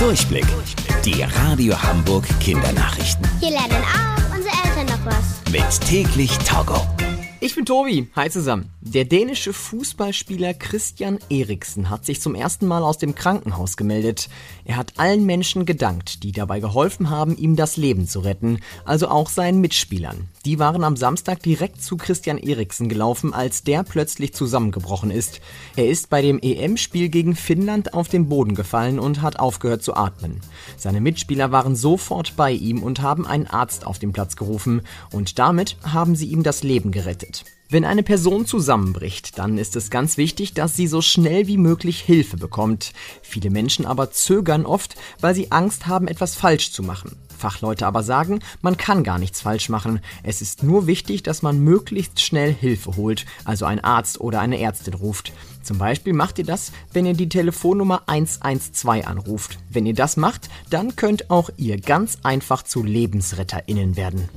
Durchblick. Die Radio Hamburg Kindernachrichten. Hier lernen auch unsere Eltern noch was. Mit täglich Togo. Ich bin Tobi. Hi zusammen. Der dänische Fußballspieler Christian Eriksen hat sich zum ersten Mal aus dem Krankenhaus gemeldet. Er hat allen Menschen gedankt, die dabei geholfen haben, ihm das Leben zu retten, also auch seinen Mitspielern. Die waren am Samstag direkt zu Christian Eriksen gelaufen, als der plötzlich zusammengebrochen ist. Er ist bei dem EM-Spiel gegen Finnland auf den Boden gefallen und hat aufgehört zu atmen. Seine Mitspieler waren sofort bei ihm und haben einen Arzt auf den Platz gerufen und damit haben sie ihm das Leben gerettet. Wenn eine Person zusammenbricht, dann ist es ganz wichtig, dass sie so schnell wie möglich Hilfe bekommt. Viele Menschen aber zögern oft, weil sie Angst haben, etwas falsch zu machen. Fachleute aber sagen, man kann gar nichts falsch machen. Es ist nur wichtig, dass man möglichst schnell Hilfe holt, also einen Arzt oder eine Ärztin ruft. Zum Beispiel macht ihr das, wenn ihr die Telefonnummer 112 anruft. Wenn ihr das macht, dann könnt auch ihr ganz einfach zu LebensretterInnen werden.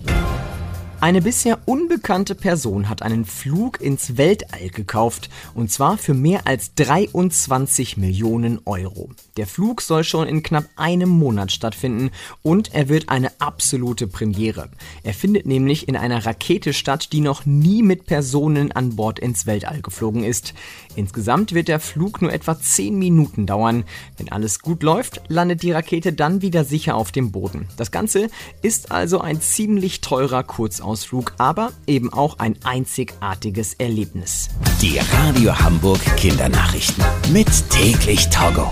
Eine bisher unbekannte Person hat einen Flug ins Weltall gekauft und zwar für mehr als 23 Millionen Euro. Der Flug soll schon in knapp einem Monat stattfinden und er wird eine absolute Premiere. Er findet nämlich in einer Rakete statt, die noch nie mit Personen an Bord ins Weltall geflogen ist. Insgesamt wird der Flug nur etwa 10 Minuten dauern. Wenn alles gut läuft, landet die Rakete dann wieder sicher auf dem Boden. Das Ganze ist also ein ziemlich teurer Kurzausflug Ausflug, aber eben auch ein einzigartiges Erlebnis. Die Radio Hamburg Kindernachrichten mit täglich Togo.